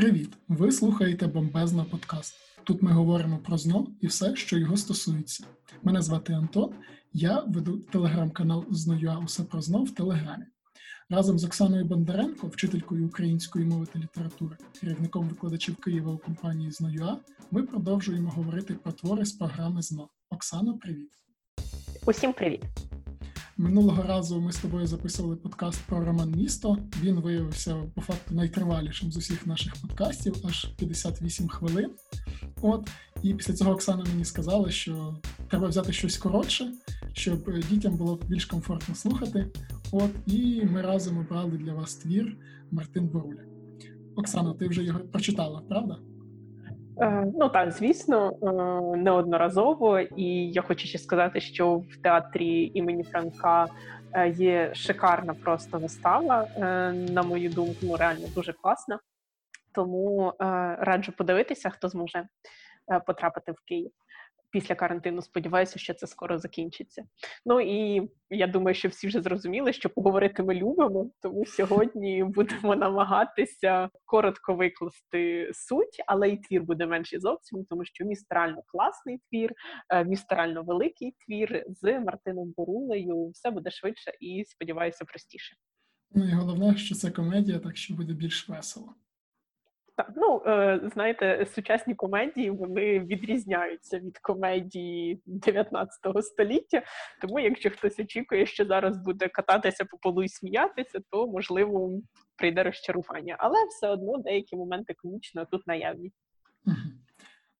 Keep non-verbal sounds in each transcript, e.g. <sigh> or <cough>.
Привіт! Ви слухаєте бомбезно подкаст. Тут ми говоримо про ЗНО і все, що його стосується. Мене звати Антон, я веду телеграм-канал «Зною усе про ЗНО в Телеграмі. Разом з Оксаною Бондаренко, вчителькою української мови та літератури, керівником викладачів Києва у компанії «Зною.А», ми продовжуємо говорити про твори з програми ЗНО. Оксано, привіт! Усім привіт! Минулого разу ми з тобою записували подкаст про роман Місто. Він виявився по факту найтривалішим з усіх наших подкастів, аж 58 хвилин. От і після цього Оксана мені сказала, що треба взяти щось коротше, щоб дітям було більш комфортно слухати. От і ми разом обрали для вас твір Мартин Боруля. Оксана, ти вже його прочитала, правда? Е, ну так, звісно, е, неодноразово, і я хочу ще сказати, що в театрі імені Франка е, є шикарна просто вистава. На мою думку, ну реально дуже класна. Тому раджу подивитися, хто зможе потрапити в Київ після карантину. Сподіваюся, що це скоро закінчиться. Ну і я думаю, що всі вже зрозуміли, що поговорити ми любимо. Тому сьогодні будемо намагатися коротко викласти суть, але і твір буде менший зовсім, тому що містерально класний твір, е, містерально великий твір з Мартином Борулею. Все буде швидше і сподіваюся, простіше. Ну і головне, що це комедія, так що буде більш весело. Так, ну е, знаєте, сучасні комедії вони відрізняються від комедії 19 століття. Тому, якщо хтось очікує, що зараз буде кататися по полу і сміятися, то можливо прийде розчарування. Але все одно деякі моменти комічно тут наявні.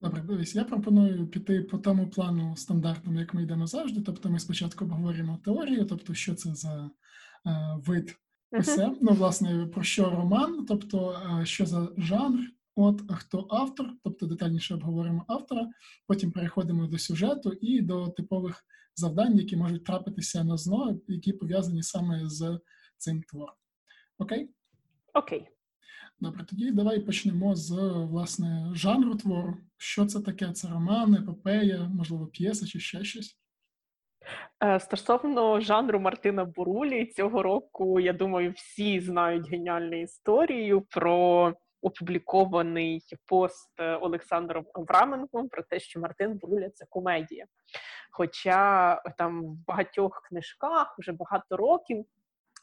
Добре, дивись, я пропоную піти по тому плану стандартному, як ми йдемо завжди. Тобто, ми спочатку обговоримо теорію, тобто, що це за е, вид Усе, ну, власне, про що роман, тобто, е, що за жанр, от хто автор, тобто детальніше обговоримо автора, потім переходимо до сюжету і до типових завдань, які можуть трапитися на ЗНО, які пов'язані саме з цим твором. Окей? Окей. Добре, тоді давай почнемо з власне жанру твору. Що це таке? Це роман, епопея, можливо, п'єса чи ще щось. Е, стосовно жанру Мартина Бурулі, цього року, я думаю, всі знають геніальну історію про опублікований пост Олександром Авраменком про те, що Мартин Буруля це комедія. Хоча там в багатьох книжках вже багато років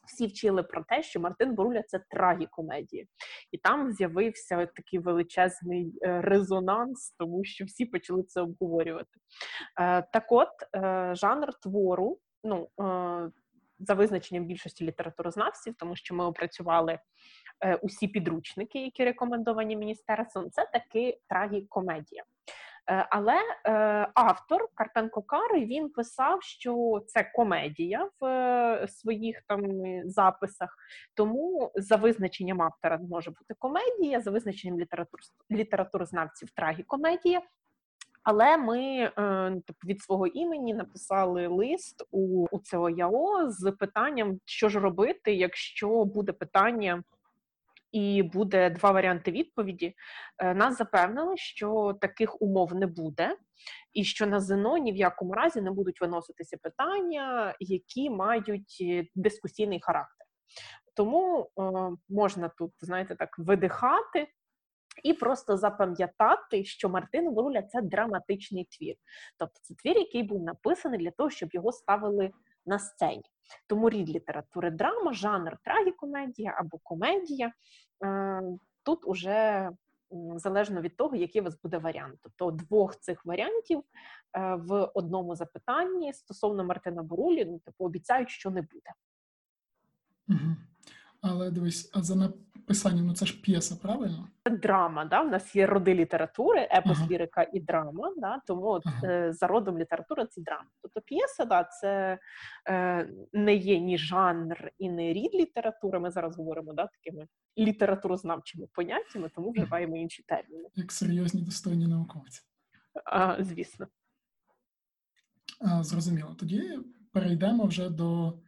всі вчили про те, що Мартин Боруля це трагікомедія. І там з'явився такий величезний е, резонанс, тому що всі почали це обговорювати. Е, так от, е, жанр твору, ну, за визначенням більшості літературознавців, тому що ми опрацювали усі підручники, які рекомендовані міністерством, це таки трагікомедія. Е, але е, автор Карпенко Кари він писав, що це комедія в е, своїх там записах. Тому за визначенням автора може бути комедія, за визначенням літератур, літературознавців трагікомедія. Але ми типу, від свого імені написали лист у, у ЦОЯО з питанням, що ж робити, якщо буде питання і буде два варіанти відповіді. Е, нас запевнили, що таких умов не буде, і що на ЗНО ні в якому разі не будуть виноситися питання, які мають е, дискусійний характер. Тому е, можна тут, знаєте, так видихати. І просто запам'ятати, що Мартин Воруля це драматичний твір. Тобто це твір, який був написаний для того, щоб його ставили на сцені. Тому рід літератури драма, жанр трагікомедія або комедія. Е, тут уже залежно від того, який у вас буде варіант. Тобто двох цих варіантів е, в одному запитанні стосовно Мартина Бурулі, ну типу обіцяють, що не буде. Але дивись, а за написанням, ну це ж п'єса, правильно? Це драма, да? У нас є роди літератури, епос, ага. лірика і драма. Да? Тому от, ага. е, за родом літератури це драма. Тобто п'єса, да, це е, не є ні жанр і не рід літератури. Ми зараз говоримо да, такими літературознавчими поняттями, тому вживаємо інші терміни. Як серйозні достойні науковці. А, Звісно. А, Зрозуміло. Тоді перейдемо вже до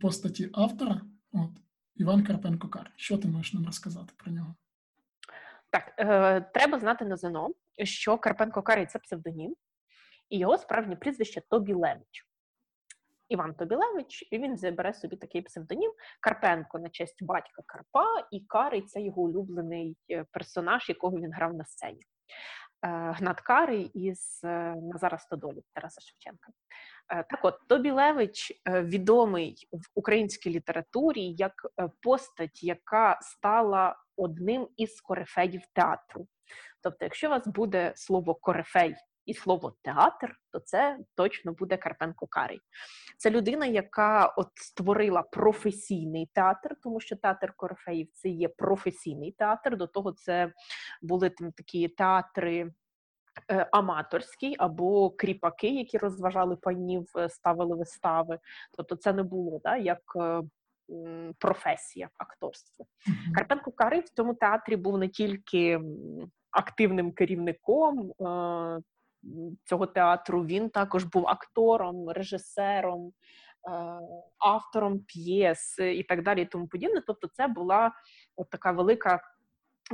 постаті автора. От Іван Карпенко Кар. Що ти можеш нам розказати про нього? Так, е, треба знати на ЗНО, що Карпенко Карий це псевдонім, і його справжнє прізвище Тобі Левич. Іван Тобілевич, і він забере собі такий псевдонім Карпенко на честь батька Карпа, і Карий це його улюблений е, персонаж, якого він грав на сцені. Е, Гнат Карий із е, Назара Стодолі Тараса Шевченка. Так от Тобілевич відомий в українській літературі як постать, яка стала одним із корифеїв театру. Тобто, якщо у вас буде слово корифей і слово театр, то це точно буде Карпенко Карий. Це людина, яка от створила професійний театр, тому що театр Корифеїв це є професійний театр. До того це були там такі театри. Е, аматорські або кріпаки, які розважали панів, е, ставили вистави. Тобто, це не було да, як е, професія акторства. Mm-hmm. Карпенко Карий в цьому театрі був не тільки активним керівником цього театру. Він також був актором, режисером, е, автором п'єс і так далі, і тому подібне. Тобто, це була от така велика.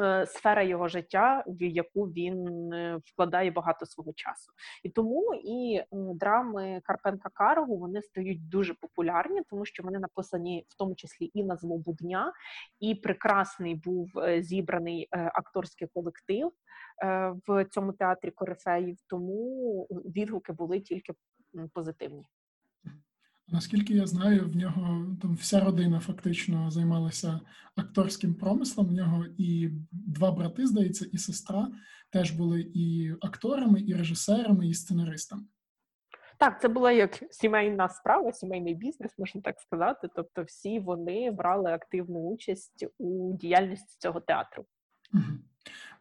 Е, сфера його життя, в яку він е, вкладає багато свого часу, і тому і драми Карпенка Карову вони стають дуже популярні, тому що вони написані в тому числі і на злобу дня, і прекрасний був зібраний акторський колектив. Е, в цьому театрі корифеїв, тому відгуки були тільки позитивні. Наскільки я знаю, в нього там вся родина фактично займалася акторським промислом. В нього і два брати, здається, і сестра теж були і акторами, і режисерами, і сценаристами. Так, це була як сімейна справа, сімейний бізнес, можна так сказати. Тобто, всі вони брали активну участь у діяльності цього театру. Угу.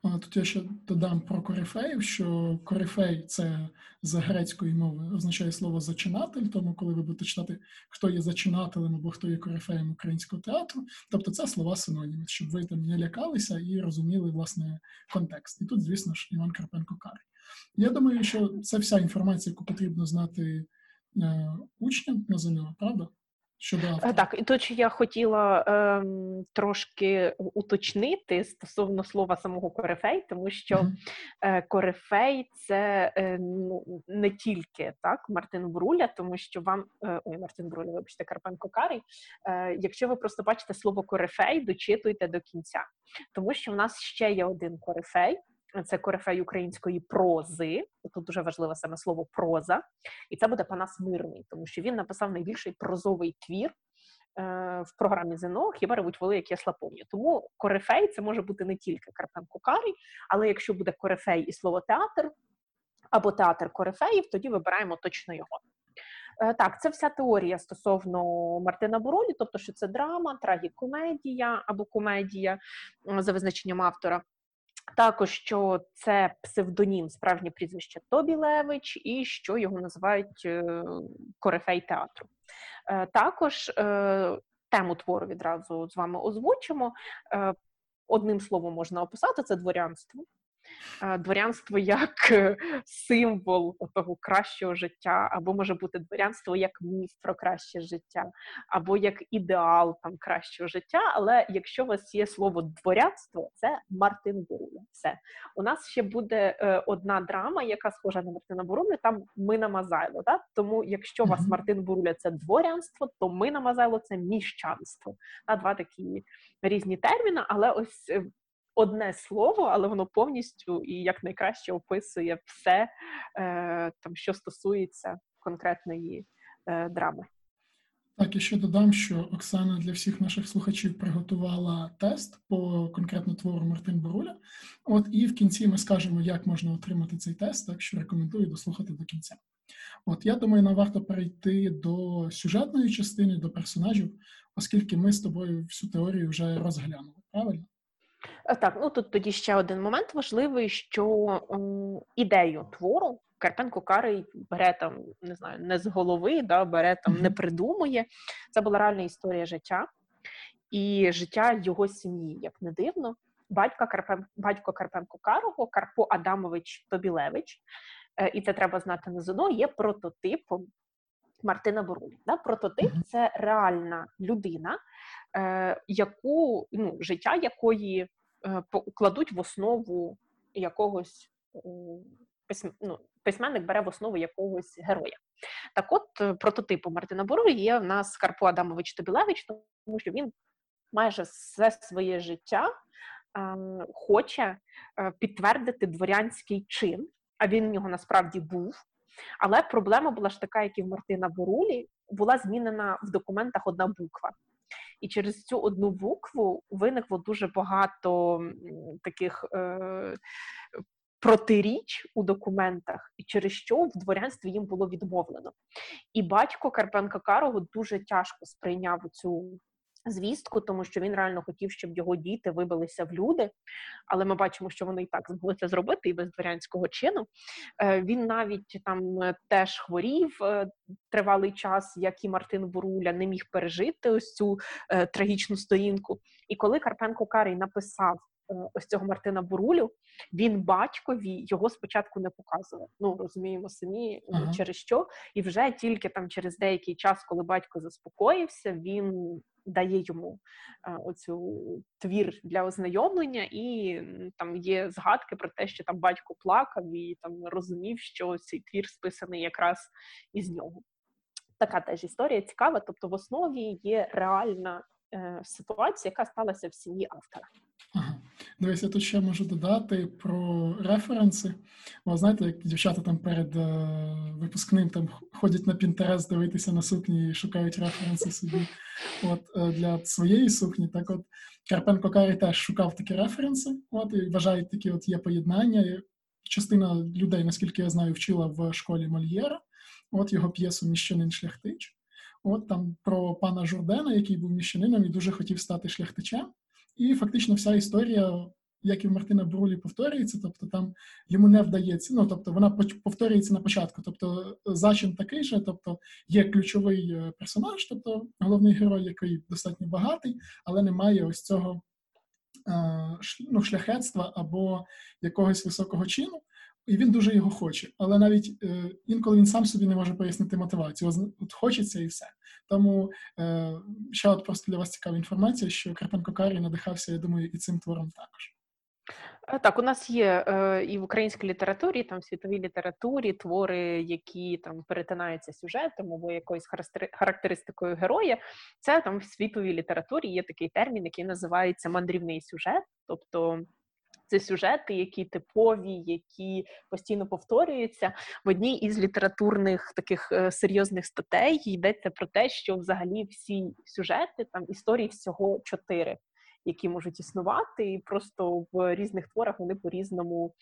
Тут я ще додам про корифеїв, що корифей це з грецької мови означає слово зачинатель, тому коли ви будете читати, хто є зачинателем або хто є корифеєм українського театру, тобто це слова синоніми, щоб ви там не лякалися і розуміли власне контекст. І тут, звісно ж, Іван Карпенко Карий. Я думаю, що це вся інформація, яку потрібно знати е, учням на ЗНО, правда? Щодо е, так, і то чи я хотіла ем, трошки уточнити стосовно слова самого корифей, тому що mm-hmm. е, корифей це е, ну, не тільки так Мартин Бруля, тому що вам е, ой, Мартин Бруля, вибачте, Карпенко Карий. Е, якщо ви просто бачите слово корифей, дочитуйте до кінця, тому що в нас ще є один корифей це корифей української прози. Тут дуже важливе саме слово проза, і це буде Панас Мирний, тому що він написав найбільший прозовий твір е, в програмі ЗНО Хіба ревуть воли, як я слаповні. Тому корифей це може бути не тільки Карпенко Карий, але якщо буде корифей і слово театр або театр корифеїв, тоді вибираємо точно його. Е, так, це вся теорія стосовно Мартина Боролі, тобто, що це драма, трагікомедія або комедія за визначенням автора. Також що це псевдонім, справжнє прізвище Тобі Левич, і що його називають е, корифей театру. Е, також е, тему твору відразу з вами озвучимо. Одним словом можна описати це дворянство. Е, дворянство як е, символ того кращого життя, або може бути дворянство як міф про краще життя, або як ідеал там кращого життя. Але якщо у вас є слово дворянство, це Мартин Буруля. Все у нас ще буде е, одна драма, яка схожа на Мартина Бурулю, Там ми на Мазайло. Да? Тому, якщо у вас Мартин Буруля це дворянство, то ми на Мазайло це міщанство. А два такі різні терміни, але ось одне слово, але воно повністю і якнайкраще описує все, е, там, що стосується конкретної е, драми. Так, і ще додам, що Оксана для всіх наших слухачів приготувала тест по конкретно твору Мартин Боруля. От і в кінці ми скажемо, як можна отримати цей тест, так що рекомендую дослухати до кінця. От я думаю, нам варто перейти до сюжетної частини, до персонажів, оскільки ми з тобою всю теорію вже розглянули. Правильно? Е, так, ну тут тоді ще один момент важливий, що м, ідею твору Карпенко Карий бере там, не знаю, не з голови, да, бере там, не придумує. Це була реальна історія життя і життя його сім'ї, як не дивно. Батька Карпен, батько Карпенко Карого, Карпо Адамович Тобілевич, е, і це треба знати на ЗНО, є прототипом Мартина Борулі. Да? Прототип це реальна людина, е, яку ну, життя якої е, кладуть в основу якогось ну, письменник бере в основу якогось героя. Так, от прототипу Мартина Бурулі є в нас Карпо Адамович Тобілевич, тому що він майже все своє життя е, хоче е, підтвердити дворянський чин, а він в нього насправді був. Але проблема була ж така, як і в Мартина Борулі, була змінена в документах одна буква. І через цю одну букву виникло дуже багато таких е, протиріч у документах, і через що в дворянстві їм було відмовлено. І батько Карпенка Карого дуже тяжко сприйняв цю звістку, тому що він реально хотів, щоб його діти вибилися в люди. Але ми бачимо, що вони і так змогли це зробити і без дворянського чину. Е, він навіть там е, теж хворів е, тривалий час, як і Мартин Буруля, не міг пережити ось цю трагічну сторінку. І коли Карпенко Карий написав ось цього Мартина Бурулю, він батькові його спочатку не показував. Ну розуміємо самі ага. через що, і вже тільки там через деякий час, коли батько заспокоївся, він дає йому а, е, оцю твір для ознайомлення, і там є згадки про те, що там батько плакав і там розумів, що цей твір списаний якраз із нього. Така теж історія цікава. Тобто, в основі є реальна е, ситуація, яка сталася в сім'ї автора. Ага. Дивись, я тут ще можу додати про референси. О, знаєте, як дівчата там перед е, випускним там ходять на Пінтерес дивитися на сукні і шукають референси собі от, е, для своєї сукні. Так от Карпенко Карі теж шукав такі референси, от, і вважають, такі от є поєднання. Частина людей, наскільки я знаю, вчила в школі Мольєра, от його п'єсу Міщанин шляхтич. От там про пана Журдена, який був міщанином і дуже хотів стати шляхтичем. І фактично вся історія, як і в Мартина Брулі, повторюється, тобто там йому не вдається. Ну тобто вона повторюється на початку. Тобто зачин такий же, тобто є ключовий е, персонаж, тобто головний герой, який достатньо багатий, але не має ось цього е, ну, шляхетства або якогось високого чину і він дуже його хоче. Але навіть е, інколи він сам собі не може пояснити мотивацію. От хочеться і все. Тому е, ще от просто для вас цікава інформація, що Карпенко Карі надихався, я думаю, і цим твором також. Е, так, у нас є е, і в українській літературі, там в світовій літературі твори, які там перетинаються сюжетом або якоюсь характеристикою героя. Це там в світовій літературі є такий термін, який називається мандрівний сюжет, тобто це сюжети, які типові, які постійно повторюються. В одній із літературних таких е, серйозних статей йдеться про те, що взагалі всі сюжети там історії всього чотири. Які можуть існувати, і просто в різних творах вони по-різному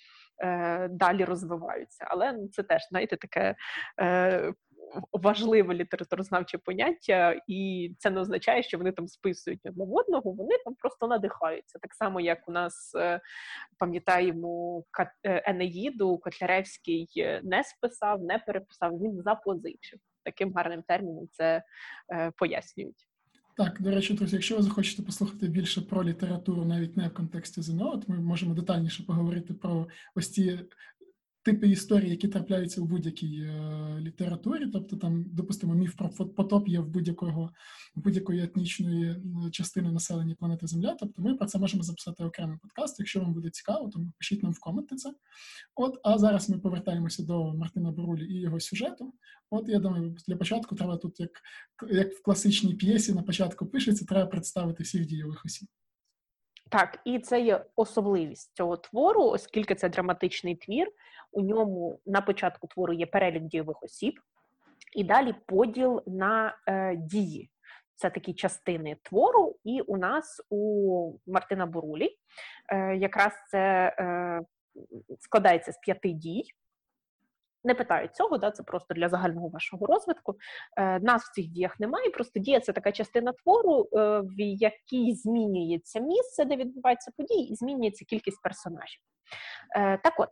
е, далі розвиваються. Але ну, це теж знаєте таке е, важливе літературознавче поняття, і це не означає, що вони там списують одне в одного, вони там просто надихаються. Так само, як у нас е, пам'ятаємо е, Енеїду, Котляревський е, не списав, не переписав, він запозичив. Таким гарним терміном це пояснюють. Так, до речі, друзі, якщо ви захочете послухати більше про літературу, навіть не в контексті ЗНО, то ми можемо детальніше поговорити про ось ці типи історій, які трапляються в будь-якій е, літературі, тобто там, допустимо, міф про потоп є в будь-якого будь-якої етнічної частини населення планети Земля. Тобто ми про це можемо записати окремий подкаст. Якщо вам буде цікаво, то пишіть нам в коменти це. От, а зараз ми повертаємося до Мартина Борулі і його сюжету. От я думаю, для початку треба тут, як як в класичній п'єсі, на початку пишеться, треба представити всіх дійових осіб. Так, і це є особливість цього твору, оскільки це драматичний твір. У ньому на початку твору є перелік дійових осіб, і далі поділ на е, дії. Це такі частини твору, і у нас у Мартина Бурулі е, якраз це е, складається з п'яти дій. Не питають цього, да, це просто для загального вашого розвитку. Е, Нас в цих діях немає. Просто дія це така частина твору, е, в якій змінюється місце, де відбуваються події, і змінюється кількість персонажів. Е, Так от,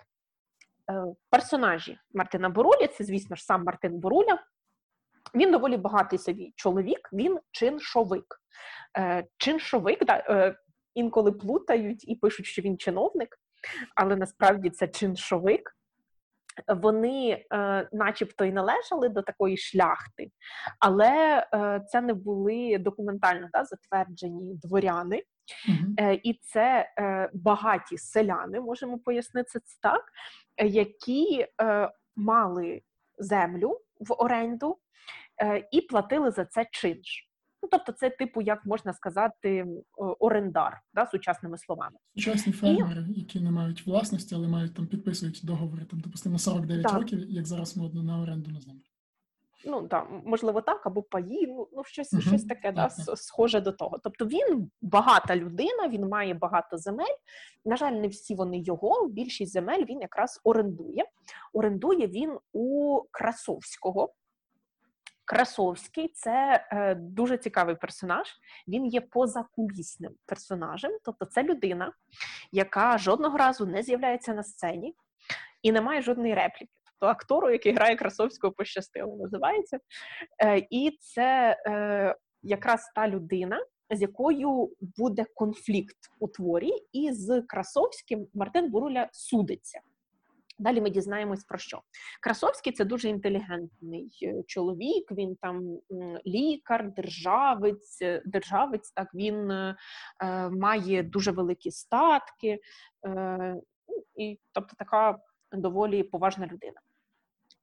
е, персонажі Мартина Борулі, це, звісно ж, сам Мартин Боруля. Він доволі багатий собі чоловік, він чиншовик. Е, Чиншовик, да, е, інколи плутають і пишуть, що він чиновник, але насправді це чиншовик вони, е, начебто, й належали до такої шляхти, але е, це не були документально да, затверджені дворяни. Mm-hmm. І це е, багаті селяни, можемо пояснити це так, які е, мали землю в оренду і платили за це чинш. Ну, тобто, це типу, як можна сказати, орендар, да, сучасними словами. Сучасні фермери, і... які не мають власності, але мають там підписують договори там, допустимо, на 49 так. років, як зараз модно на оренду на землю. Ну так, можливо, так, або паї, ну, ну щось uh щось таке, да, схоже до того. Тобто він багата людина, він має багато земель. На жаль, не всі вони його. Більшість земель він якраз орендує. Орендує він у Красовського. Красовський це е, дуже цікавий персонаж. Він є позакулісним персонажем, тобто це людина, яка жодного разу не з'являється на сцені і не має жодної репліки. Тобто актору, який грає Красовського, пощастило, називається. Е, І це е, якраз та людина, з якою буде конфлікт у творі, і з Красовським Мартин Буруля судиться. Далі ми дізнаємось про що. Красовський це дуже інтелігентний е, чоловік. Він там лікар, державець, е, державець. Так він е, е, має дуже великі статки, е, і тобто така доволі поважна людина.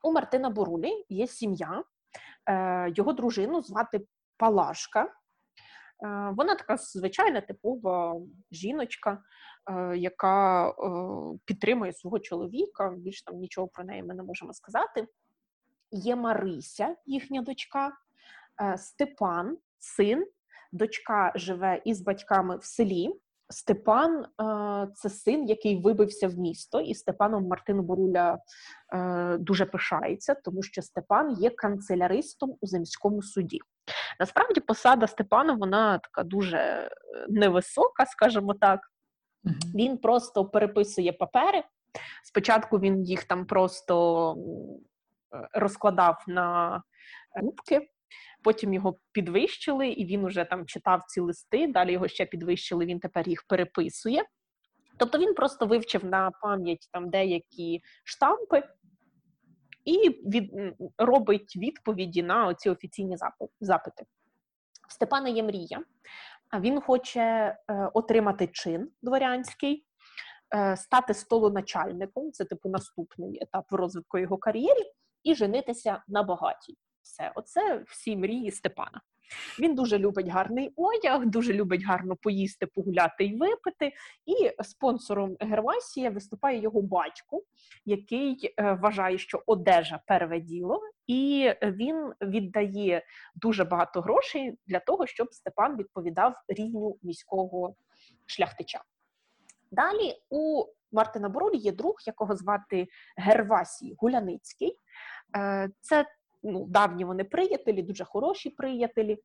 У Мартина Борулі є сім'я, е, його дружину звати Палашка. Е, вона така звичайна типова жіночка, е, яка е, підтримує свого чоловіка. Більш там нічого про неї ми не можемо сказати. Є Марися, їхня дочка, Степан, син, дочка живе із батьками в селі. Степан це син, який вибився в місто, і Степаном Мартин Боруля дуже пишається, тому що Степан є канцеляристом у земському суді. Насправді посада Степана вона така дуже е, невисока, скажімо так. Він просто переписує папери. Спочатку він їх там просто е, розкладав на кубки, потім його підвищили, і він уже там читав ці листи. Далі його ще підвищили, він тепер їх переписує. Тобто він просто вивчив на пам'ять там деякі штампи, і від, робить відповіді на оці офіційні запити. В Степана є мрія. Він хоче е, отримати чин дворянський, е, стати столоначальником, це типу наступний етап в розвитку його кар'єри, і женитися на багатій. Все, оце всі мрії Степана. Він дуже любить гарний одяг, дуже любить гарно поїсти, погуляти і випити. І спонсором Гервасія виступає його батько, який е, вважає, що одежа перве діло, і він віддає дуже багато грошей для того, щоб Степан відповідав рівню міського шляхтича. Далі у Мартина Боролі є друг, якого звати Гервасій Гуляницький. Е, це ну, давні вони приятелі, дуже хороші приятелі,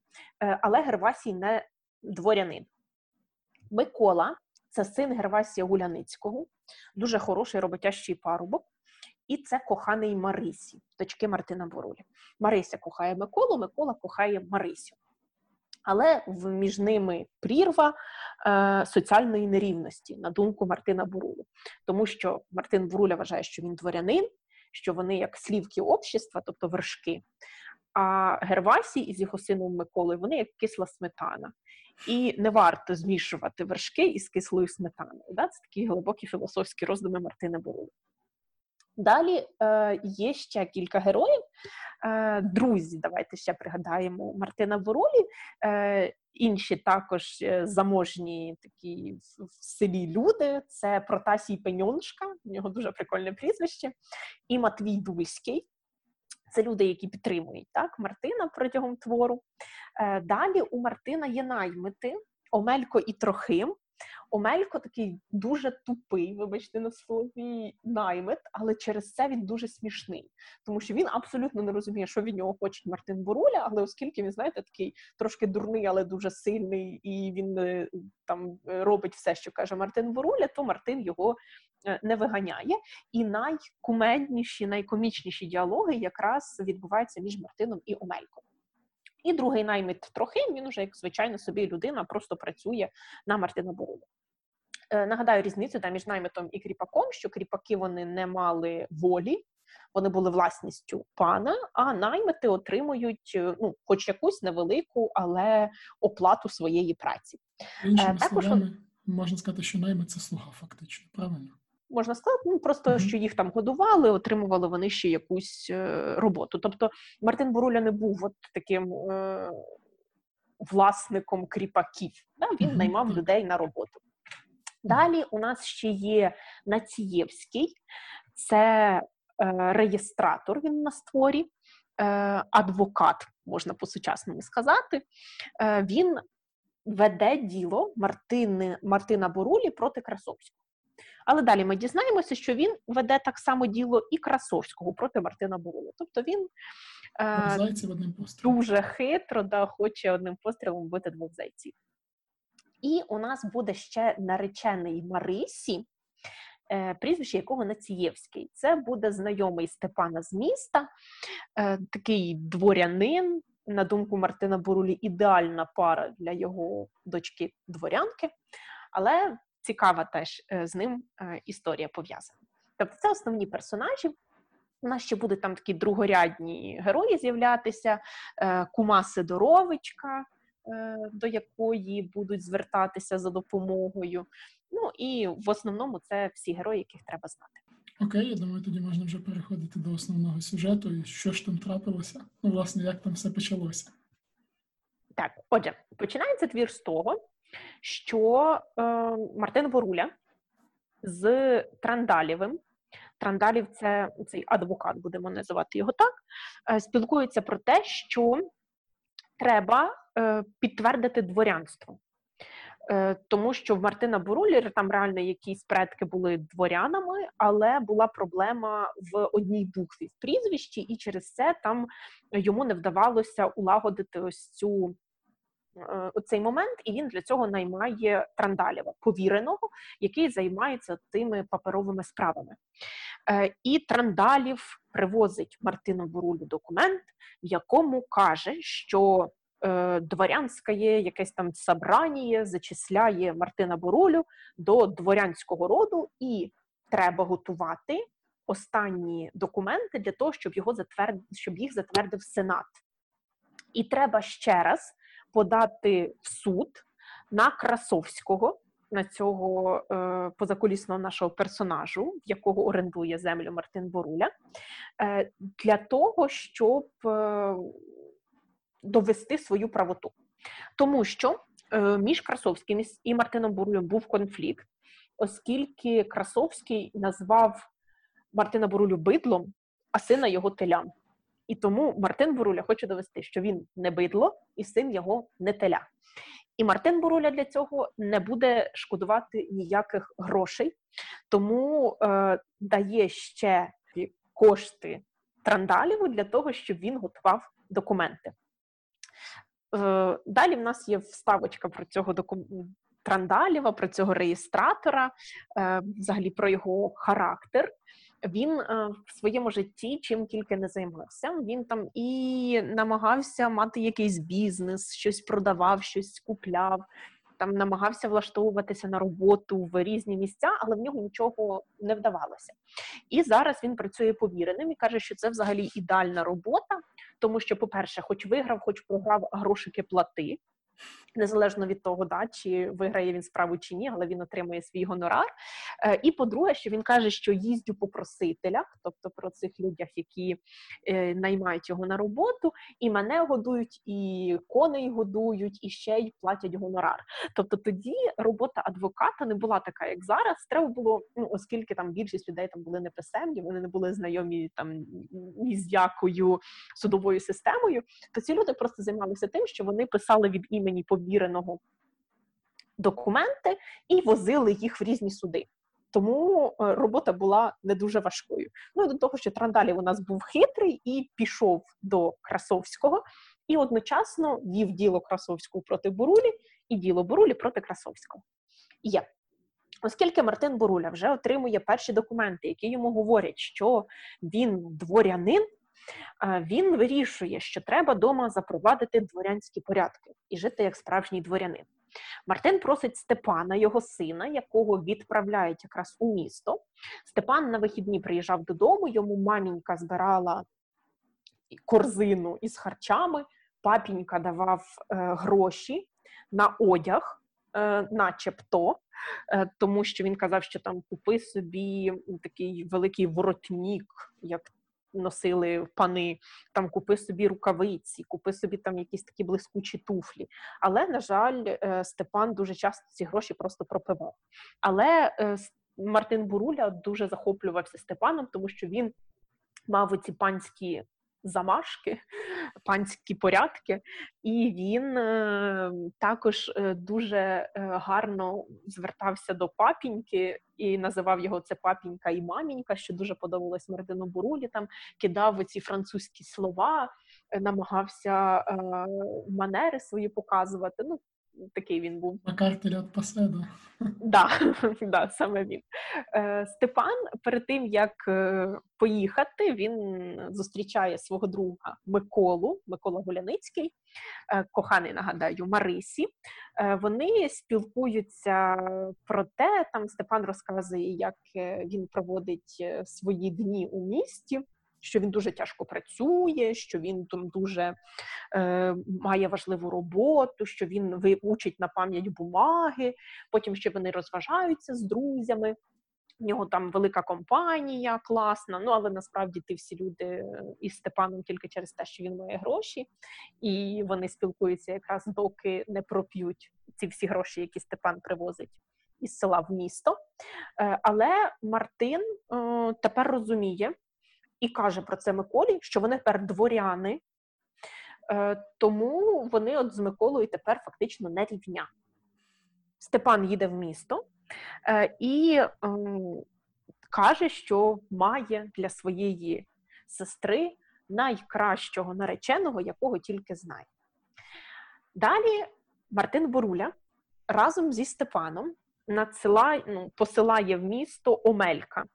е, але Гервасій не дворянин. Микола це син Гервасія Гуляницького, дуже хороший роботящий парубок. І це коханий Марисі, дочки Мартина Боролі. Марися кохає Миколу, Микола кохає Марисю. Але між ними прірва е, соціальної нерівності, на думку Мартина Бурулу. Тому що Мартин Буруля вважає, що він дворянин, що вони як слівки общества, тобто вершки. А Гервасій із його сином Миколою вони як кисла сметана. І не варто змішувати вершки із кислою сметаною. Да? Це такі глибокі філософські роздуми Мартини Борули. Далі е, є ще кілька героїв. Е, Друзі, давайте ще пригадаємо Мартина Боролі. Е, Інші також е, заможні такі в селі люди. Це Протасій Пеньоншка, у нього дуже прикольне прізвище, і Матвій Дульський. Це люди, які підтримують так, Мартина протягом твору. Е, Далі у Мартина є наймити Омелько і Трохим. Омелько такий дуже тупий, вибачте, на слові наймит, але через це він дуже смішний, тому що він абсолютно не розуміє, що від нього хоче Мартин Боруля, але оскільки він, знаєте, такий трошки дурний, але дуже сильний, і він е, там е, робить все, що каже Мартин Боруля, то Мартин його е, не виганяє. І найкумедніші, найкомічніші діалоги якраз відбуваються між Мартином і Омельком. І другий наймит Трохим, він уже, як звичайно, собі людина просто працює на Мартина Борулю. Е, нагадаю різницю да, між наймитом і кріпаком, що кріпаки вони не мали волі, вони були власністю пана, а наймити отримують е, ну, хоч якусь невелику, але оплату своєї праці. Іншими Також... словами, можна сказати, що наймит це слуга, фактично, правильно? Можна сказати, ну просто mm-hmm. що їх там годували, отримували вони ще якусь е, роботу. Тобто Мартин Буруля не був от таким е, власником кріпаків. Да? Він mm-hmm. наймав людей на роботу. Далі у нас ще є Націєвський, це е, реєстратор. Він на створі, е, адвокат, можна по-сучасному сказати. Е, він веде діло Мартини, Мартина Борулі проти Красовського. Але далі ми дізнаємося, що він веде так само діло і Красовського проти Мартина Борулі. Тобто він е, дуже хитро да, хоче одним пострілом вбити двох зайців. І у нас буде ще наречений Марисі, е, прізвище якого Націєвський. Це буде знайомий Степана з міста, е, такий дворянин, на думку Мартина Бурулі, ідеальна пара для його дочки дворянки, але цікава теж е, з ним е, історія пов'язана. Тобто, це основні персонажі. У нас ще будуть там такі другорядні герої з'являтися: е, Кума Сидоровичка, до якої будуть звертатися за допомогою. Ну і в основному це всі герої, яких треба знати. Окей, я думаю, тоді можна вже переходити до основного сюжету і що ж там трапилося. Ну, власне, як там все почалося. Так, отже, починається твір з того, що е, Мартин Воруля з Трандалєвим, Трандалів це цей адвокат, будемо називати його так, е, спілкується про те, що треба е, підтвердити дворянство. Е, тому що в Мартина Бурулі там реально якісь предки були дворянами, але була проблема в одній букві в прізвищі, і через це там йому не вдавалося улагодити ось цю. Е, цей момент, і він для цього наймає Трандалєва, повіреного, який займається тими паперовими справами. Е, і Трандалів привозить Мартину Бурулю документ, в якому каже, що Е, дворянське якесь там собрання зачисляє Мартина Борулю до дворянського роду, і треба готувати останні документи для того, щоб його затверд... щоб їх затвердив Сенат. І треба ще раз подати в суд на Красовського. На цього е, позакулісного нашого персонажу, в якого орендує землю Мартин Боруля, е, для того, щоб е, довести свою правоту, тому що е, між Красовським і Мартином Бурулем був конфлікт, оскільки Красовський назвав Мартина Бурулю бидлом, а сина його телям. І тому Мартин Буруля хоче довести, що він не бидло, і син його не теля. І Мартин Буруля для цього не буде шкодувати ніяких грошей, тому е, дає ще кошти Трандаліву для того, щоб він готував документи. Е, далі в нас є вставочка про цього документу. Трандалєва, про цього реєстратора, е, взагалі про його характер. Він е, в своєму житті чим тільки не займався. Він там і намагався мати якийсь бізнес, щось продавав, щось купляв, там намагався влаштовуватися на роботу в різні місця, але в нього нічого не вдавалося. І зараз він працює повіреним і каже, що це взагалі ідеальна робота, тому що, по-перше, хоч виграв, хоч програв грошики плати незалежно від того, да, чи виграє він справу чи ні, але він отримує свій гонорар. Е, і по-друге, що він каже, що їздю по просителях, тобто про цих людях, які е, наймають його на роботу, і мене годують, і коней годують, і ще й платять гонорар. Тобто тоді робота адвоката не була така, як зараз. Треба було, ну оскільки там більшість людей там були неписемні, вони не були знайомі там ні з якою судовою системою, то ці люди просто займалися тим, що вони писали від імені повіреного документи і возили їх в різні суди. Тому е, робота була не дуже важкою. Ну і до того, що Трандалів у нас був хитрий і пішов до Красовського, і одночасно вів діло Красовського проти Бурулі і діло Бурулі проти Красовського. Є. Оскільки Мартин Буруля вже отримує перші документи, які йому говорять, що він дворянин, він вирішує, що треба дома запровадити дворянські порядки і жити як справжній дворянин. Мартин просить Степана, його сина, якого відправляють якраз у місто. Степан на вихідні приїжджав додому, йому мамінька збирала корзину із харчами, папінька давав е, гроші на одяг. е, начебто, е, тому що він казав, що там купи собі такий великий воротнік, як носили пани, там купи собі рукавиці, купи собі там якісь такі блискучі туфлі. Але, на жаль, е, Степан дуже часто ці гроші просто пропивав. Але е, Мартин Буруля дуже захоплювався Степаном, тому що він мав оці панські замашки, <laughs> панські порядки, і він е, також е, дуже е, гарно звертався до папіньки і називав його це папінька і мамінька, що дуже подобалось Мартину Бурулі. Там кидав ці французькі слова, намагався манери свої показувати. Ну, такий він був. Макартель от поседа. Да, <laughs> да, саме він. Е, Степан перед тим як е, поїхати, він зустрічає свого друга Миколу, Микола Гуляницький, е, коханий, нагадаю, Марисі. Вони спілкуються про те, там Степан розказує, як він проводить свої дні у місті що він дуже тяжко працює, що він там дуже е, має важливу роботу, що він вивчить на пам'ять бумаги, потім ще вони розважаються з друзями. В нього там велика компанія, класна. Ну але насправді ті всі люди е, із Степаном тільки через те, що він має гроші, і вони спілкуються якраз доки не проп'ють ці всі гроші, які Степан привозить із села в місто. Е, але Мартин е, тепер розуміє, і каже про це Миколі, що вони тепер дворяни, е, тому вони от з Миколою тепер фактично не рівня. Степан їде в місто е, і ем, каже, що має для своєї сестри найкращого нареченого, якого тільки знає. Далі Мартин Боруля разом зі Степаном надсилає, ну, посилає в місто Омелька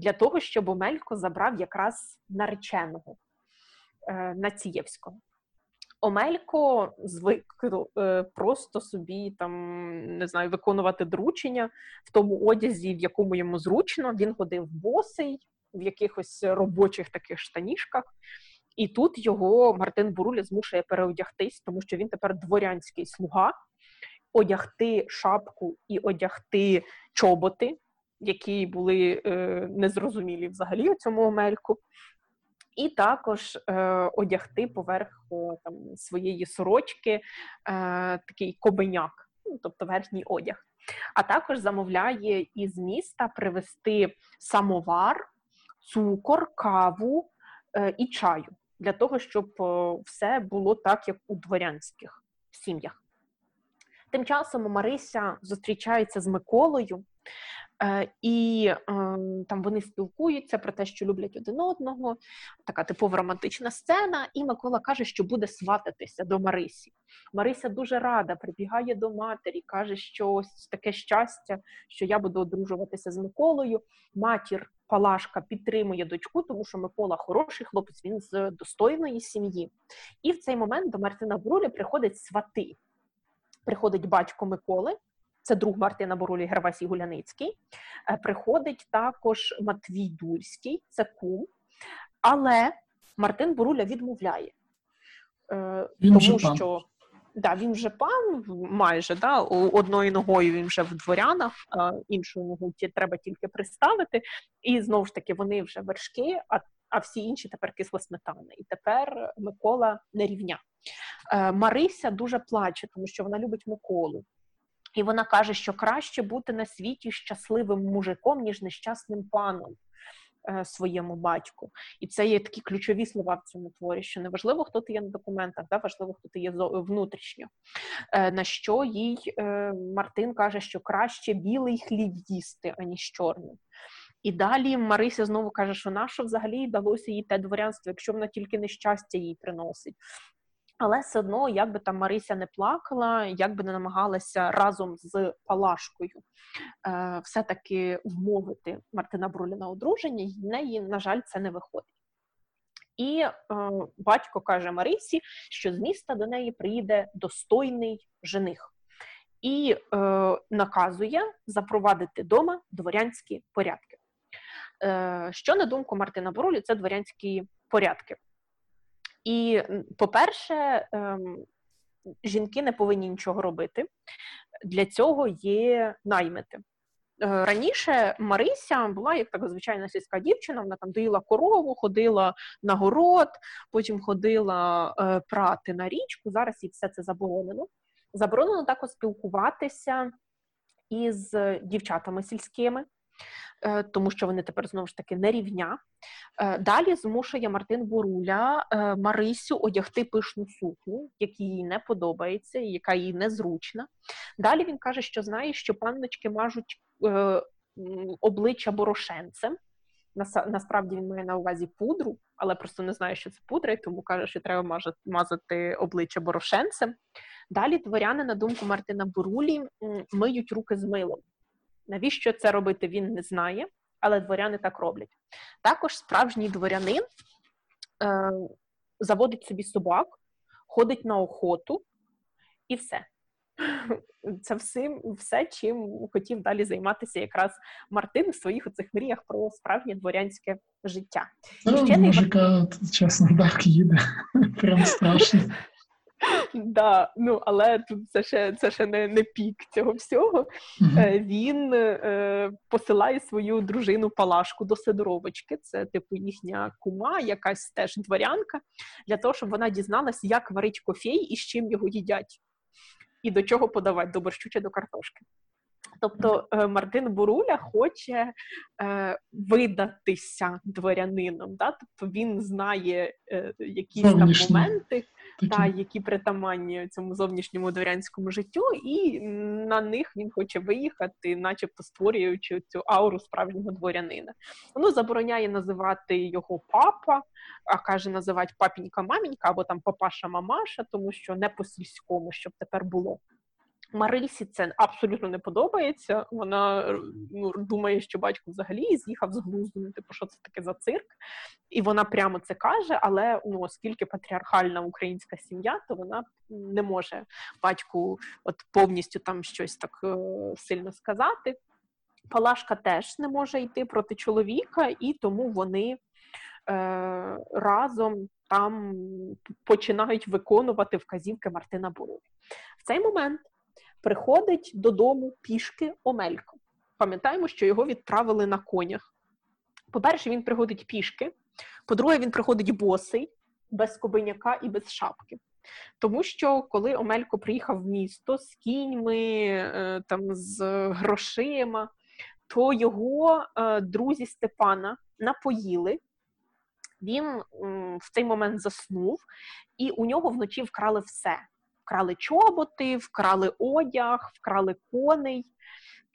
для того, щоб Омелько забрав якраз нареченого е, Націєвського. Омелько звик е, просто собі там не знаю, виконувати доручення в тому одязі, в якому йому зручно. Він ходив босий в якихось робочих таких штанішках. І тут його Мартин Буруля змушує переодягтись, тому що він тепер дворянський слуга, одягти шапку і одягти чоботи, які були е, незрозумілі взагалі у цьому омельку. І також е, одягти поверх е, там, своєї сорочки е, такий кобеняк, ну, тобто верхній одяг. А також замовляє із міста привезти самовар, цукор, каву е, і чаю для того, щоб все було так, як у дворянських сім'ях. Тим часом Марися зустрічається з Миколою. Е, і ем, там вони спілкуються про те, що люблять один одного, така типова романтична сцена. І Микола каже, що буде свататися до Марисі. Марися дуже рада, прибігає до матері, каже, що ось таке щастя, що я буду одружуватися з Миколою. Матір Палашка підтримує дочку, тому що Микола хороший хлопець, він з достойної сім'ї. І в цей момент до Мартина Бруля приходить свати. Приходить батько Миколи, це друг Мартина Борулі Гервасій Гуляницький. Е, приходить також Матвій Дульський, це кум. Але Мартин Боруля відмовляє, е, він тому вже що пан. Да, він вже пан майже да, одною ногою він вже в дворянах, іншу ногу треба тільки приставити. І знову ж таки вони вже вершки, а а всі інші тепер кисла сметани. І тепер Микола не рівня. Е, Марися дуже плаче, тому що вона любить Миколу. І вона каже, що краще бути на світі щасливим мужиком, ніж нещасним паном е, своєму батьку. І це є такі ключові слова в цьому творі, що не важливо, хто ти є на документах, да, важливо, хто ти є внутрішньо. Е, на що їй е, Мартин каже, що краще білий хліб їсти, аніж чорний. І далі Марися знову каже, що нащо взагалі далося їй те дворянство, якщо вона тільки нещастя їй приносить. Але все одно, як би там Марися не плакала, як би не намагалася разом з Палашкою е, все-таки вмовити Мартина Бруля на одруження, в неї, на жаль, це не виходить. І е, батько каже Марисі, що з міста до неї приїде достойний жених, і е, наказує запровадити дома дворянські порядки. Е, Що, на думку Мартина Борулі, це дворянські порядки. І, по-перше, ем, жінки не повинні нічого робити. Для цього є наймити. Е, раніше Марися була як така звичайна сільська дівчина, вона там доїла корову, ходила на город, потім ходила е, прати на річку. Зараз їй все це заборонено. Заборонено також спілкуватися із дівчатами сільськими, е, тому що вони тепер знову ж таки не рівня. Е, далі змушує Мартин Буруля е, Марисю одягти пишну сукню, яка їй не подобається, яка їй незручна. Далі він каже, що знає, що панночки мажуть обличчя борошенцем. Насправді він має на увазі пудру, але просто не знає, що це пудра, і тому каже, що треба мазати обличчя борошенцем. Далі дворяни, на думку Мартина Бурулі, миють руки з милом. Навіщо це робити, він не знає, але дворяни так роблять. Також справжній дворянин е, заводить собі собак, ходить на охоту і все. <laughs> Це все, все, чим хотів далі займатися якраз Мартин в своїх оцих мріях про справжнє дворянське життя. Ну, ще мужика, не... чесно, так їде. <laughs> Прям страшно. Да, ну але тут це ще це ще не не пік цього всього. Mm-hmm. Він е, посилає свою дружину Палашку до Сидоровички. Це типу їхня кума, якась теж дворянка, для того, щоб вона дізналась, як варить кофей і з чим його їдять, і до чого подавати до борщу чи до картошки. Тобто е, Мартин Буруля хоче е, видатися дворянином, да? тобто він знає е, якісь там моменти, та, які притаманні цьому зовнішньому дворянському життю, і на них він хоче виїхати, начебто створюючи цю ауру справжнього дворянина. Воно забороняє називати його папа, а каже називати папінька мамінька або там папаша мамаша, тому що не по сільському, щоб тепер було. Марисі це абсолютно не подобається. Вона ну, думає, що батько взагалі з'їхав з глузду, ну, типу, що це таке за цирк, і вона прямо це каже. Але ну, оскільки патріархальна українська сім'я, то вона не може батьку от повністю там щось так е- сильно сказати. Палашка теж не може йти проти чоловіка, і тому вони е- разом там починають виконувати вказівки Мартина Бурові. В цей момент приходить додому пішки Омелько. Пам'ятаємо, що його відправили на конях. По-перше, він приходить пішки. По-друге, він приходить босий, без кобиняка і без шапки. Тому що коли Омелько приїхав в місто з кіньми, е, там, з грошима, то його е, друзі Степана напоїли. Він в цей момент заснув, і у нього вночі вкрали все вкрали чоботи, вкрали одяг, вкрали коней.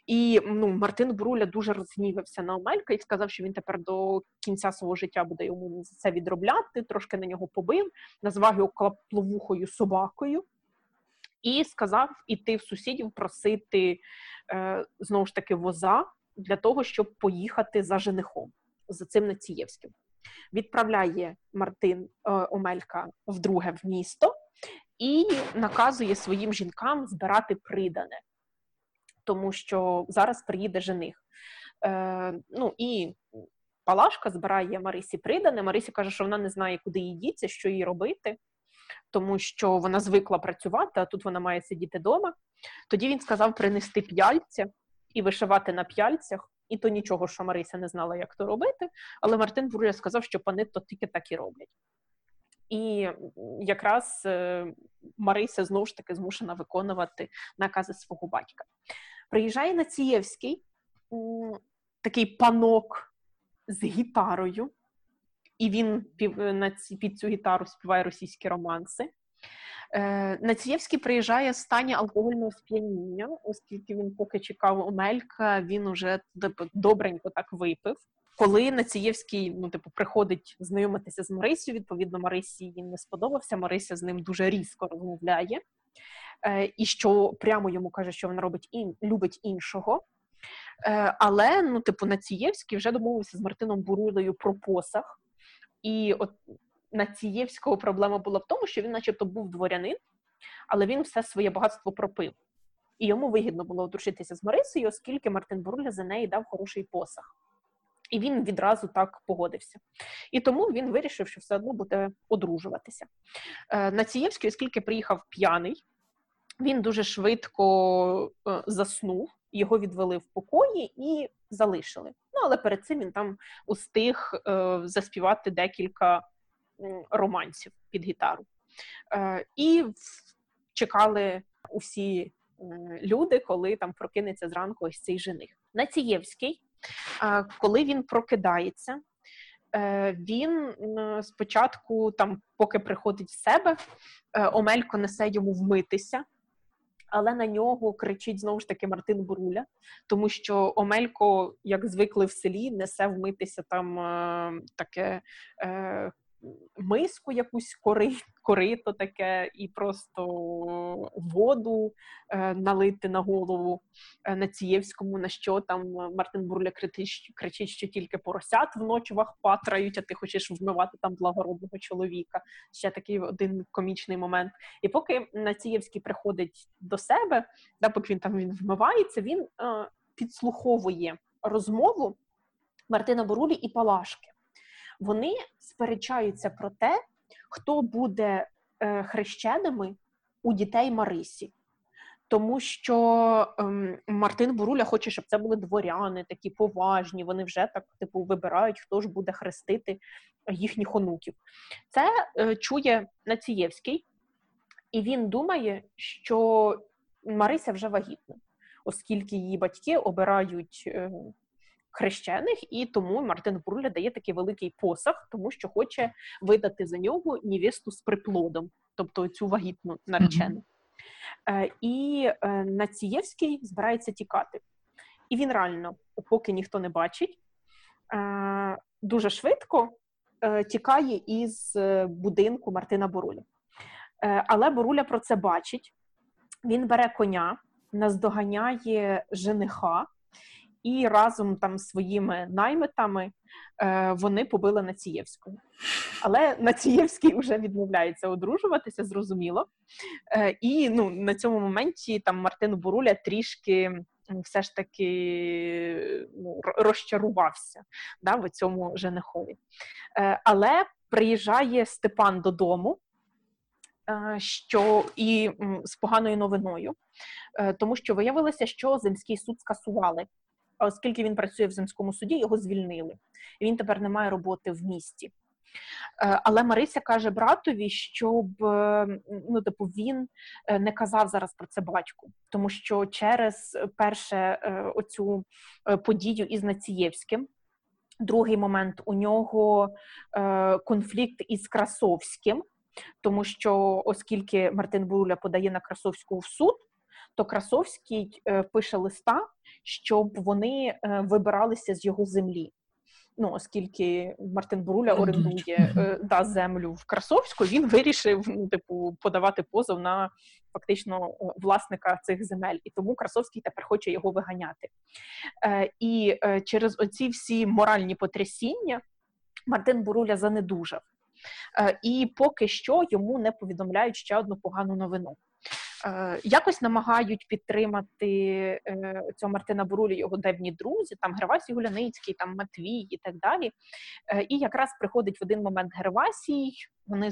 І ну, Мартин Бруля дуже розгнівався на Омелька і сказав, що він тепер до кінця свого життя буде йому це відробляти, трошки на нього побив, назвав його клапловухою собакою і сказав іти в сусідів просити е, знову ж таки воза для того, щоб поїхати за женихом, за цим Націєвським. Відправляє Мартин е, Омелька вдруге в місто і наказує своїм жінкам збирати придане, тому що зараз приїде жених. Е, Ну і Палашка збирає Марисі придане. Марисі каже, що вона не знає, куди їй діться, що їй робити, тому що вона звикла працювати, а тут вона має сидіти вдома. Тоді він сказав принести п'яльця і вишивати на п'яльцях. І то нічого, що Марися не знала, як то робити, але Мартин Буруля сказав, що пани то тільки так і роблять. І якраз е, Марися знову ж таки змушена виконувати накази свого батька. Приїжджає Націєвський, такий панок з гітарою, і він під цю гітару співає російські романси. Е, Націєвський приїжджає в стані алкогольного сп'яніння, оскільки він поки чекав Омелька, він уже добренько так випив. Коли Націєвський ну, типу, приходить знайомитися з Марисію, відповідно, Марисі їм не сподобався. Марися з ним дуже різко розмовляє, е, і що прямо йому каже, що вона робить ін, любить іншого. Е, але ну, типу, Націєвський вже домовився з Мартином Бурулею про посах. І от Націєвського проблема була в тому, що він, начебто, був дворянин, але він все своє багатство пропив. І йому вигідно було одружитися з Марисою, оскільки Мартин Буруля за неї дав хороший посах. І він відразу так погодився. І тому він вирішив, що все одно буде одружуватися. Е, Націєвський, оскільки приїхав п'яний, він дуже швидко е, заснув, його відвели в покої і залишили. Ну, але перед цим він там устиг е, заспівати декілька романсів під гітару. І чекали усі люди, коли там прокинеться зранку ось цей жених. Націєвський коли він прокидається, е, він спочатку, там, поки приходить в себе, е, Омелько несе йому вмитися. Але на нього кричить знову ж таки Мартин Буруля, тому що Омелько, як звикли в селі, несе вмитися там е, таке миску якусь кори, корито таке, і просто воду е, налити на голову е, Націєвському, на що там Мартин Бурля кричить, кричить, що тільки поросят в ночвах патрають, а ти хочеш вмивати там благородного чоловіка. Ще такий один комічний момент. І поки Націєвський приходить до себе, да, поки він там він вмивається, він е, підслуховує розмову Мартина Борулі і Палашки вони сперечаються про те, хто буде е, хрещеними у дітей Марисі. Тому що ем, Мартин Буруля хоче, щоб це були дворяни, такі поважні. Вони вже так типу вибирають, хто ж буде хрестити їхніх онуків. Це е, чує Націєвський, і він думає, що Марися вже вагітна, оскільки її батьки обирають е, хрещених, і тому Мартин Буруля дає такий великий посаг, тому що хоче видати за нього невесту з приплодом, тобто цю вагітну наречену. Mm-hmm. І е, Націєвський збирається тікати. І він реально, поки ніхто не бачить, е, дуже швидко тікає із будинку Мартина Боруля. Але Боруля про це бачить. Він бере коня, наздоганяє жениха, і разом там своїми наймитами е, вони побили Націєвського. Але Націєвський вже відмовляється одружуватися, зрозуміло. Е, І ну, на цьому моменті там Мартин Буруля трішки. Все ж таки ну, розчарувався да, в цьому женихові. Е, Але приїжджає Степан додому, що і з поганою новиною, тому що виявилося, що Земський суд скасували оскільки він працює в земському суді, його звільнили. І Він тепер не має роботи в місті. Е, але Марися каже братові, щоб е, ну, типу, він е, не казав зараз про це батьку, тому що через перше оцю подію із Націєвським. Другий момент у нього конфлікт із Красовським, тому що, оскільки Мартин Буруля подає на Красовську в суд, то Красовський пише листа, щоб вони е, вибиралися з його землі. Ну, оскільки Мартин Буруля орендує е, да, землю в Красовську, він вирішив ну, типу, подавати позов на фактично е, власника цих земель, і тому Красовський тепер хоче його виганяти. Е, І е, через оці всі моральні потрясіння Мартин Буруля занедужав. Е, І поки що йому не повідомляють ще одну погану новину. Е, якось намагають підтримати е, цього Мартина Бурулі його давні друзі, там Гервасій Гуляницький, там Матвій і так далі. Е, і якраз приходить в один момент Гервасій, вони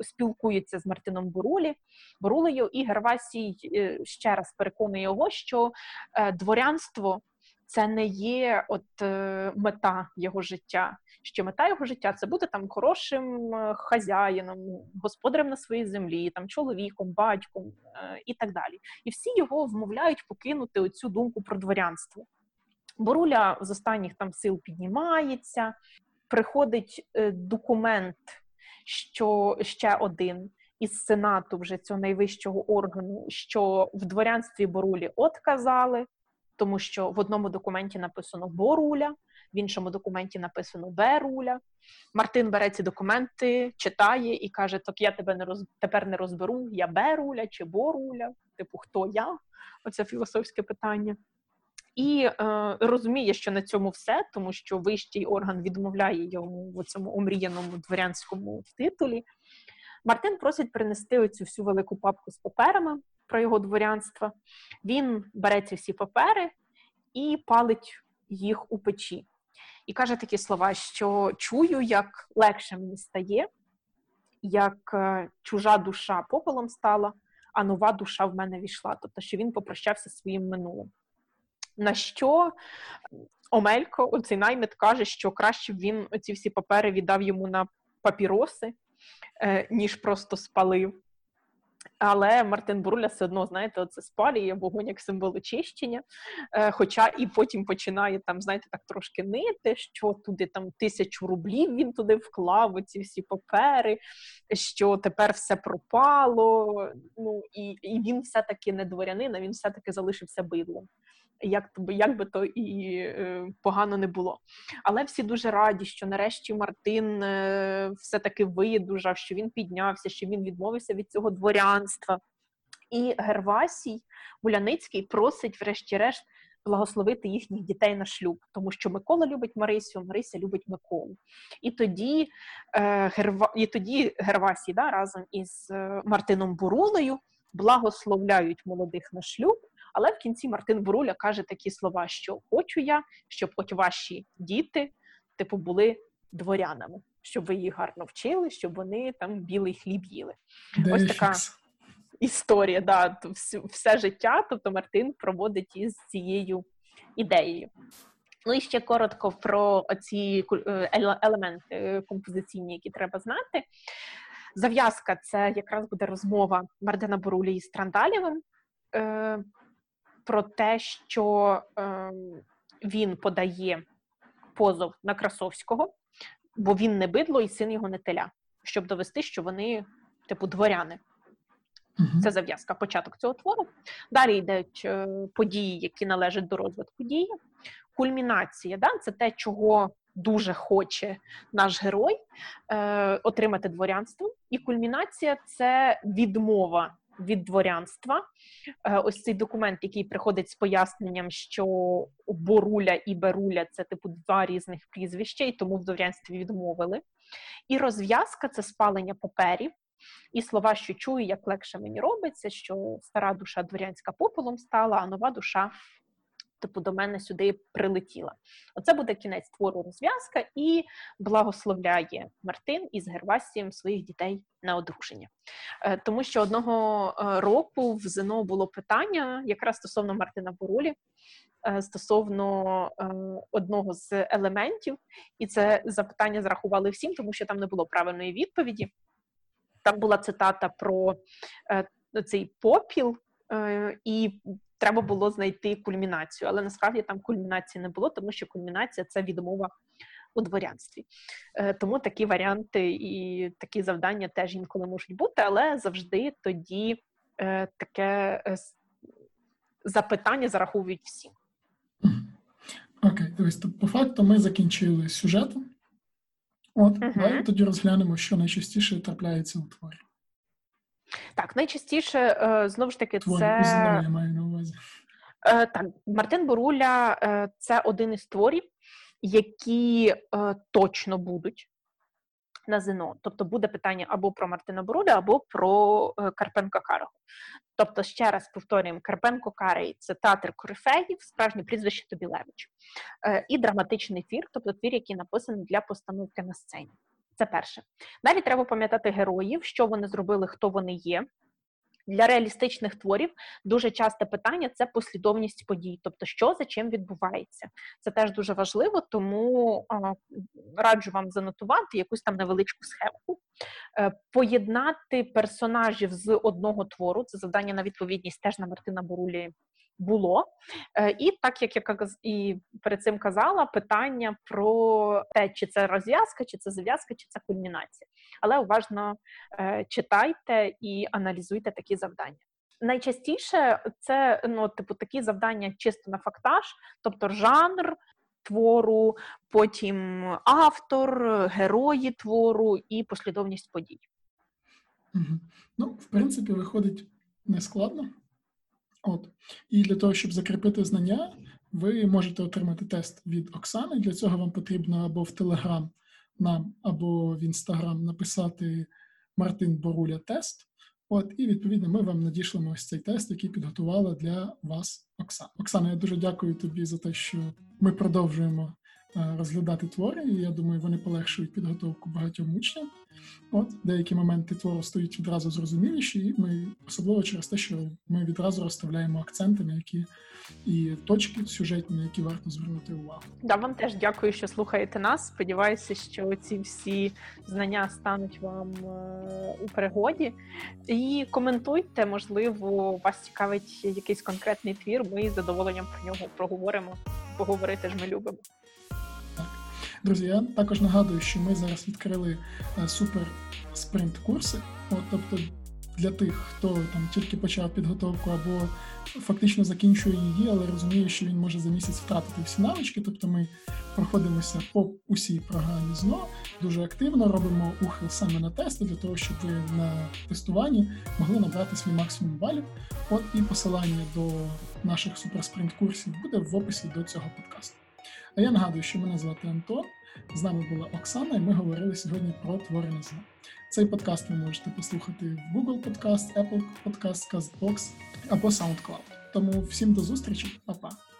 спілкуються з Мартином Бурулі, Бурулею, і Гервасій ще раз переконує його, що дворянство це не є от мета його життя що мета його життя це бути там хорошим е, хазяїном, господарем на своїй землі, там чоловіком, батьком е, і так далі. І всі його вмовляють покинути оцю думку про дворянство. Боруля з останніх там сил піднімається, приходить е, документ, що ще один. Із сенату вже цього найвищого органу, що в дворянстві Борулі отказали, тому що в одному документі написано Боруля, в іншому документі написано Беруля. Мартин бере ці документи, читає і каже: Так я тебе не роз... тепер не розберу, я Беруля чи Боруля, типу, хто я? Оце філософське питання. І е, розуміє, що на цьому все, тому що вищий орган відмовляє йому в цьому омріяному дворянському титулі. Мартин просить принести оцю всю велику папку з паперами про його дворянство. Він бере ці всі папери і палить їх у печі. і каже такі слова, що чую, як легше мені стає, як е, чужа душа попелом стала, а нова душа в мене війшла. Тобто, що він попрощався зі своїм минулим. На що Омелько, оцей наймит, каже, що краще б він оці всі папери віддав йому на папіроси, е, ніж просто спалив. Але Мартин Бруля все одно, знаєте, це спалює вогонь як символ очищення. Е, Хоча і потім починає там, знаєте, так трошки нити, що туди там тисячу рублів він туди вклав, оці всі папери, що тепер все пропало. Ну і і він все-таки не дворянин, а він все-таки залишився бидлом як як би то і е, погано не було. Але всі дуже раді, що нарешті Мартин е, все-таки видужав, що він піднявся, що він відмовився від цього дворянства. І Гервасій Буляницький просить, врешті-решт, благословити їхніх дітей на шлюб, тому що Микола любить Марисю, Марися любить Миколу. І тоді е, Герва... і тоді Гервасій да, разом із е, Мартином Бурулею благословляють молодих на шлюб. Але в кінці Мартин Буруля каже такі слова: що хочу я, щоб от ваші діти, типу, були дворянами, щоб ви їх гарно вчили, щоб вони там білий хліб їли. Де Ось така історія. Да, все життя. Тобто Мартин проводить із цією ідеєю. Ну і ще коротко про ці е, елементи композиційні, які треба знати. Зав'язка це якраз буде розмова Мардина Борулі із Трандалєвим. Про те, що е, він подає позов на Красовського, бо він не бидло і син його не теля, щоб довести, що вони, типу, дворяни. uh Це зав'язка, початок цього твору. Далі йдуть е, події, які належать до розвитку дії. Кульмінація да, це те, чого дуже хоче наш герой е, отримати дворянство. І кульмінація це відмова від дворянства. Е, ось цей документ, який приходить з поясненням, що Боруля і Беруля це типу два різних прізвища, і тому в дворянстві відмовили. І розв'язка це спалення паперів. І слова, що чую, як легше мені робиться, що стара душа дворянська попелом стала, а нова душа типу до мене сюди прилетіла. Оце буде кінець твору розв'язка і благословляє Мартин із Гервасієм своїх дітей на одруження. Е, тому що одного е, року в ЗНО було питання якраз стосовно Мартина Борулі. Е, стосовно одного з елементів, і це запитання зарахували всім, тому що там не було правильної відповіді. Там була цитата про цей попіл, і треба було знайти кульмінацію. Але насправді там кульмінації не було, тому що кульмінація це відмова у дворянстві. Е, тому такі варіанти і такі завдання теж інколи можуть бути, але завжди тоді е, таке е, запитання зараховують всі. Окей, дивись, то по факту ми закінчили сюжет. От, uh-huh. давай тоді розглянемо, що найчастіше трапляється у творі. Так, найчастіше знову ж таки, Твої це я маю увазі. Е, так, Мартин Боруля е, це один із творів, які точно будуть на ЗНО. Тобто буде питання або про Мартина Боруля, або про Карпенко Карого. Тобто, ще раз повторюємо, Карпенко Карий це театр корифеїв, справжнє прізвище Тобілевич. І драматичний твір, тобто твір, який написаний для постановки на сцені. Це перше. Далі треба пам'ятати героїв, що вони зробили, хто вони є. Для реалістичних творів дуже часте питання це послідовність подій, тобто що за чим відбувається. Це теж дуже важливо, тому раджу вам занотувати якусь там невеличку схемку, е, поєднати персонажів з одного твору. Це завдання на відповідність теж на Мартина Борулі було. Е, і так як я і перед цим казала, питання про те, чи це розв'язка, чи це зав'язка, чи це кульмінація. Але уважно е, читайте і аналізуйте такі завдання. Найчастіше це ну, типу, такі завдання чисто на фактаж, тобто жанр. Твору, потім автор, герої твору і послідовність подій. Угу. Ну, в принципі, виходить нескладно. От. І для того, щоб закріпити знання, ви можете отримати тест від Оксани. Для цього вам потрібно або в Телеграм нам, або в Інстаграм написати Мартин Боруля тест. От, і відповідно ми вам надішлемо ось цей тест, який підготувала для вас Оксана. Оксана, я дуже дякую тобі за те, що ми продовжуємо розглядати твори, і я думаю, вони полегшують підготовку багатьом учням. От деякі моменти твору стають відразу зрозуміліші, і ми особливо через те, що ми відразу розставляємо акценти, на які і точки сюжетні, на які варто звернути увагу. Да, вам теж дякую, що слухаєте нас. Сподіваюся, що ці всі знання стануть вам е, у пригоді. І коментуйте, можливо, вас цікавить якийсь конкретний твір. Ми з задоволенням про нього проговоримо. Поговорити ж ми любимо. Друзі, я також нагадую, що ми зараз відкрили е, супер спринт курси. Тобто для тих, хто там тільки почав підготовку або фактично закінчує її, але розуміє, що він може за місяць втратити всі навички. Тобто ми проходимося по усій програмі ЗНО, дуже активно робимо ухил саме на тести, для того, щоб ви на тестуванні могли набрати свій максимум балів. От і посилання до наших суперспринт курсів буде в описі до цього подкасту. А я нагадую, що мене звати Антон. З нами була Оксана, і ми говорили сьогодні про творення зла. Цей подкаст ви можете послухати в Google Podcast, Apple Podcast, CastBox або SoundCloud. Тому всім до зустрічі, Па-па!